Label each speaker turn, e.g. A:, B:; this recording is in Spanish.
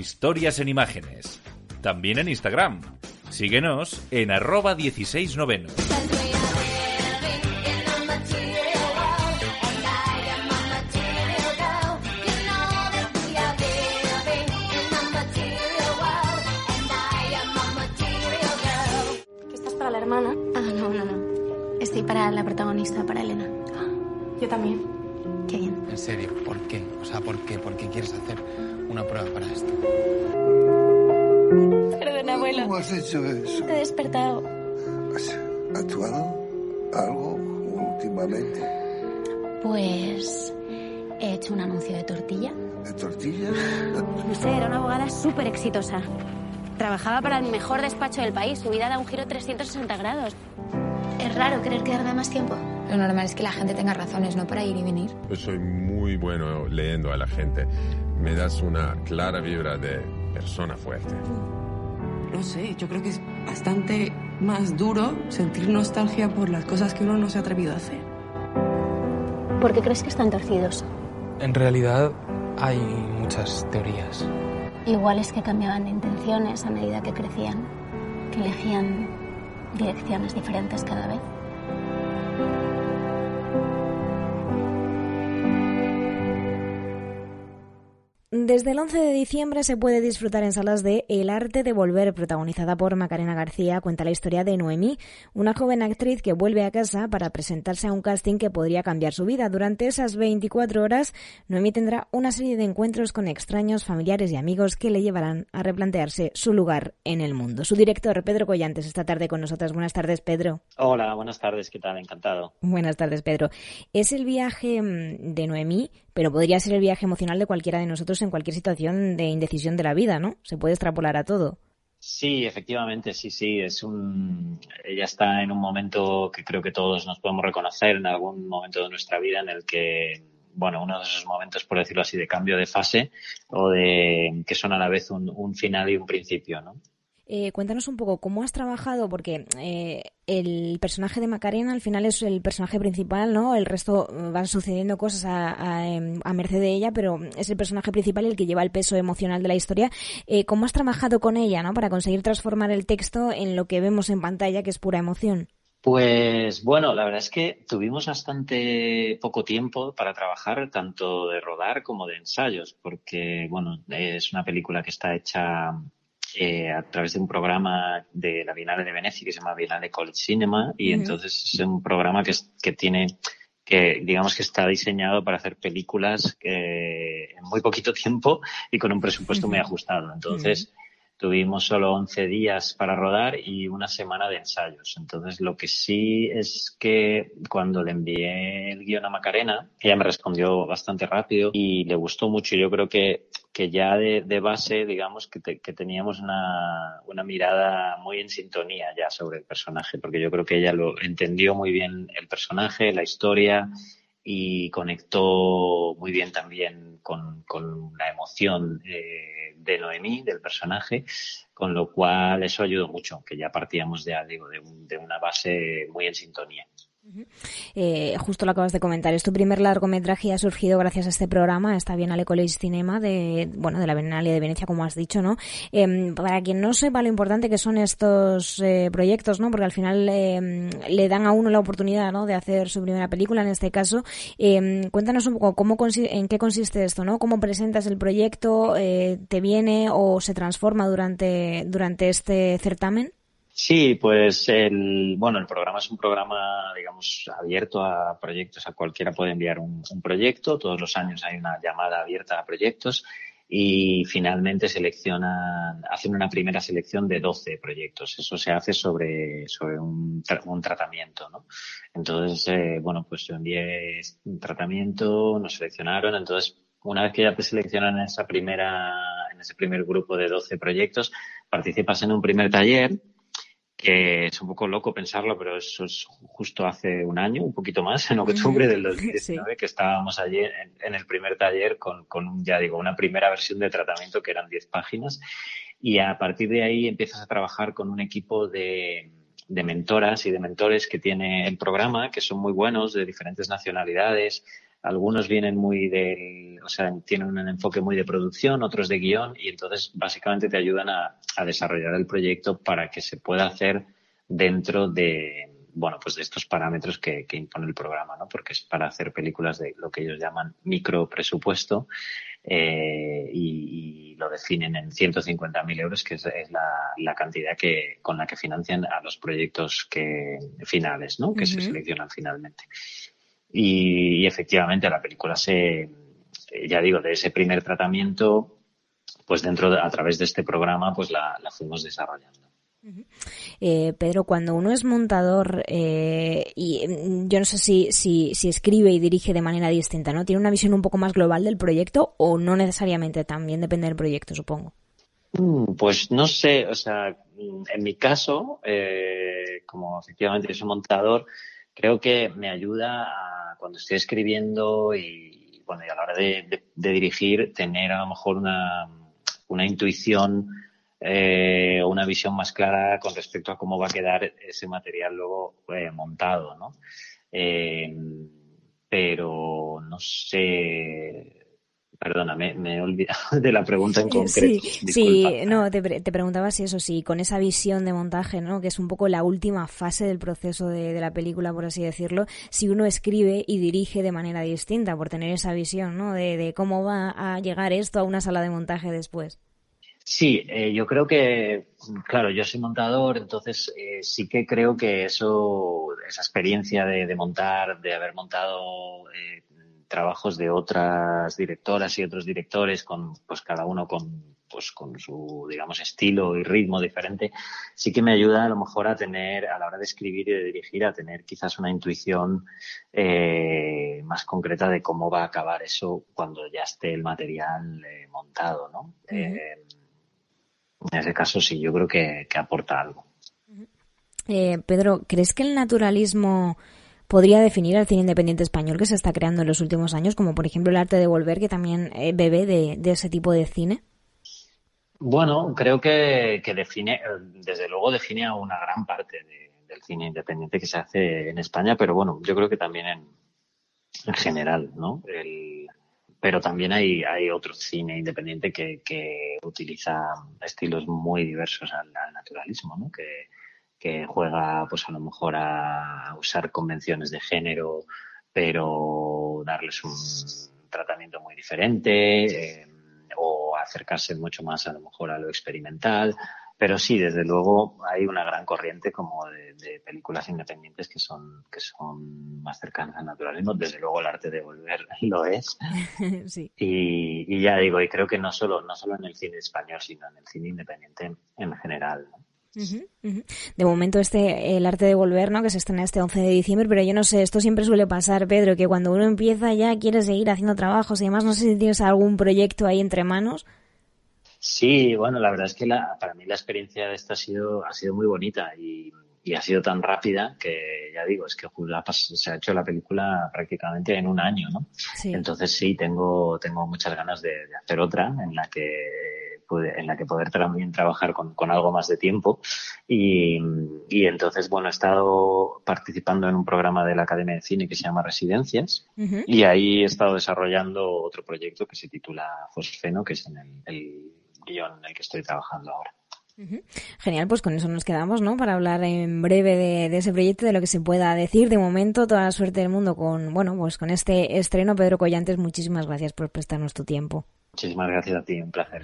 A: Historias en imágenes. También en Instagram. Síguenos en arroba 16noveno.
B: ¿Que estás para la hermana?
C: Ah, no, no, no. Estoy para la protagonista, para Elena.
B: Yo también.
D: En serio, ¿por qué? O sea, ¿por qué? ¿Por qué quieres hacer una prueba para esto?
C: Perdona, abuelo.
E: ¿Cómo has hecho eso?
C: Te he despertado.
E: ¿Has actuado algo últimamente?
C: Pues he hecho un anuncio de tortilla.
E: ¿De tortillas?
B: No sé, era una abogada súper exitosa. Trabajaba para el mejor despacho del país. Su vida da un giro 360 grados.
C: Es raro querer quedarme más tiempo.
F: Lo normal es que la gente tenga razones, ¿no? Para ir y venir.
G: Yo soy muy bueno leyendo a la gente. Me das una clara vibra de persona fuerte.
H: No sé, yo creo que es bastante más duro sentir nostalgia por las cosas que uno no se ha atrevido a hacer.
B: ¿Por qué crees que están torcidos?
D: En realidad hay muchas teorías.
B: Igual es que cambiaban de intenciones a medida que crecían, que elegían direcciones diferentes cada vez.
I: Desde el 11 de diciembre se puede disfrutar en salas de El arte de volver, protagonizada por Macarena García, cuenta la historia de Noemí, una joven actriz que vuelve a casa para presentarse a un casting que podría cambiar su vida. Durante esas 24 horas, Noemí tendrá una serie de encuentros con extraños, familiares y amigos que le llevarán a replantearse su lugar en el mundo. Su director, Pedro Collantes, esta tarde con nosotras. Buenas tardes, Pedro.
J: Hola, buenas tardes, ¿qué tal? Encantado.
I: Buenas tardes, Pedro. Es el viaje mm, de Noemí, pero podría ser el viaje emocional de cualquiera de nosotros en cualquier situación de indecisión de la vida, ¿no? Se puede extrapolar a todo.
J: Sí, efectivamente, sí, sí. Es un, ella está en un momento que creo que todos nos podemos reconocer en algún momento de nuestra vida en el que, bueno, uno de esos momentos, por decirlo así, de cambio de fase o de que son a la vez un, un final y un principio, ¿no?
I: Eh, cuéntanos un poco cómo has trabajado, porque eh, el personaje de Macarena al final es el personaje principal, ¿no? El resto eh, van sucediendo cosas em, a merced de ella, pero es el personaje principal el que lleva el peso emocional de la historia. Eh, ¿Cómo has trabajado con ella, ¿no? Para conseguir transformar el texto en lo que vemos en pantalla, que es pura emoción.
J: Pues bueno, la verdad es que tuvimos bastante poco tiempo para trabajar, tanto de rodar como de ensayos, porque bueno, es una película que está hecha eh, a través de un programa de la Bienal de Venecia que se llama Bienal College Cinema y uh -huh. entonces es un programa que, es, que tiene que digamos que está diseñado para hacer películas eh, en muy poquito tiempo y con un presupuesto uh -huh. muy ajustado. Entonces uh -huh. Tuvimos solo 11 días para rodar y una semana de ensayos. Entonces lo que sí es que cuando le envié el guion a Macarena, ella me respondió bastante rápido y le gustó mucho. Yo creo que que ya de, base, digamos, que, que teníamos una, una, mirada muy en sintonía ya sobre el personaje, porque yo creo que ella lo entendió muy bien el personaje, la historia y conectó muy bien también con, con la emoción eh, de Noemí, del personaje, con lo cual eso ayudó mucho, que ya partíamos de, digo, de, un, de una base muy en sintonía.
I: Eh, justo lo acabas de comentar, es tu primer largometraje ha surgido gracias a este programa, esta Bienale College Cinema de, bueno, de la Bienale de Venecia, como has dicho, ¿no? Eh, para quien no sepa lo importante que son estos eh, proyectos, ¿no? Porque al final le dan a uno la oportunidad, ¿no? De hacer su primera película, en este caso. cuéntanos un poco cómo en qué consiste esto, ¿no? ¿Cómo presentas el proyecto? ¿Te viene o se transforma durante, durante este certamen?
J: Sí, pues el, bueno, el programa es un programa, digamos, abierto a proyectos. A cualquiera puede enviar un, proyecto. Todos los años hay una llamada abierta a proyectos y finalmente seleccionan, hacen una primera selección de 12 proyectos. Eso se hace sobre, sobre un, un tratamiento, ¿no? Entonces, eh, bueno, pues yo envié un tratamiento, nos seleccionaron. Entonces, una vez que ya te seleccionan en esa primera, en ese primer grupo de 12 proyectos, participas en un primer taller que es un poco loco pensarlo, pero eso es justo hace un año, un poquito más, en octubre del 2019, sí. que estábamos allí en, en, el primer taller con, con, ya digo, una primera versión de tratamiento que eran 10 páginas. Y a partir de ahí empiezas a trabajar con un equipo de, de mentoras y de mentores que tiene el programa, que son muy buenos, de diferentes nacionalidades, algunos vienen muy del, o sea, tienen un enfoque muy de producción, otros de guion, y entonces básicamente te ayudan a, desarrollar el proyecto para que se pueda hacer dentro de, bueno, pues de estos parámetros que, impone el programa, ¿no? Porque es para hacer películas de lo que ellos llaman micro presupuesto eh, y, lo definen en 150.000 euros, que es, la, cantidad que con la que financian a los proyectos que finales, ¿no? Que se seleccionan finalmente. Y, efectivamente la película se, ya digo, de ese primer tratamiento, pues dentro, a través de este programa, pues la, fuimos desarrollando.
I: Eh, Pedro, cuando uno es montador eh, y mm, yo no sé si, si, si, escribe y dirige de manera distinta, ¿no? ¿Tiene una visión un poco más global del proyecto o no necesariamente? También depende del proyecto, supongo.
J: Mm, pues no sé, o sea, en mi caso, eh, como efectivamente soy montador, creo que me ayuda a cuando estoy escribiendo y, bueno, y a la hora de, dirigir, tener a lo mejor una, una intuición eh, una visión más clara con respecto a cómo va a quedar ese material luego eh, montado, ¿no? Eh, pero no sé, Perdona, me, he olvidado de la pregunta en eh, concreto.
I: Sí, no, te, te, preguntaba si eso, sí, con esa visión de montaje, ¿no? Que es un poco la última fase del proceso de, la película, por así decirlo, si uno escribe y dirige de manera distinta, por tener esa visión, ¿no? De, cómo va a llegar esto a una sala de montaje después.
J: Sí, eh, yo creo que, claro, yo soy montador, entonces eh, sí que creo que eso, esa experiencia de, montar, de haber montado trabajos de otras directoras y otros directores con pues cada uno con pues con su digamos estilo y ritmo diferente sí que me ayuda a lo mejor a tener a la hora de escribir y de dirigir a tener quizás una intuición eh, más concreta de cómo va a acabar eso cuando ya esté el material eh, montado no eh, en ese caso sí yo creo que, que aporta algo.
I: Pedro crees que el naturalismo podría definir al cine independiente español que se está creando en los últimos años, como por ejemplo el arte de volver, que también eh, bebe de, ese tipo de cine?
J: Bueno, creo que, define, desde luego define a una gran parte del cine independiente que se hace en España, pero bueno, yo creo que también en, general, ¿no? pero también hay, hay otro cine independiente que, utiliza estilos muy diversos al, al naturalismo, ¿no? Que, que juega pues a lo mejor a usar convenciones de género, pero darles un tratamiento muy diferente eh, o acercarse mucho más a lo mejor a lo experimental. Pero sí, desde luego hay una gran corriente como de, películas independientes que son, que son más cercanas al naturalismo. Desde luego el arte de volver lo es. sí. y, y, ya digo, y creo que no solo, no solo en el cine español, sino en el cine independiente en general. ¿no?
I: De momento este el arte de volver, ¿no? Que se estrena este 11 de diciembre, pero yo no sé, esto siempre suele pasar, Pedro, que cuando uno empieza ya quiere seguir haciendo trabajos y además no sé si tienes algún proyecto ahí entre manos.
J: Sí, bueno, la verdad es que la, para mí la experiencia de esta ha sido ha sido muy bonita y, ha sido tan rápida que ya digo, es que se ha hecho la película prácticamente en un año, ¿no? Entonces sí, tengo tengo muchas ganas de hacer otra en la que en la que poder también trabajar con, algo más de tiempo. Y, entonces, bueno, he estado participando en un programa de la Academia de Cine que se llama Residencias y ahí he estado desarrollando otro proyecto que se titula Fosfeno, que es en el, guion en el que estoy trabajando ahora.
I: Genial, pues con eso nos quedamos, ¿no? Para hablar en breve de, de, ese proyecto, de lo que se pueda decir. De momento, toda la suerte del mundo con, bueno, pues con este estreno. Pedro Collantes, muchísimas gracias por prestarnos tu tiempo.
J: Muchísimas gracias a ti, un placer.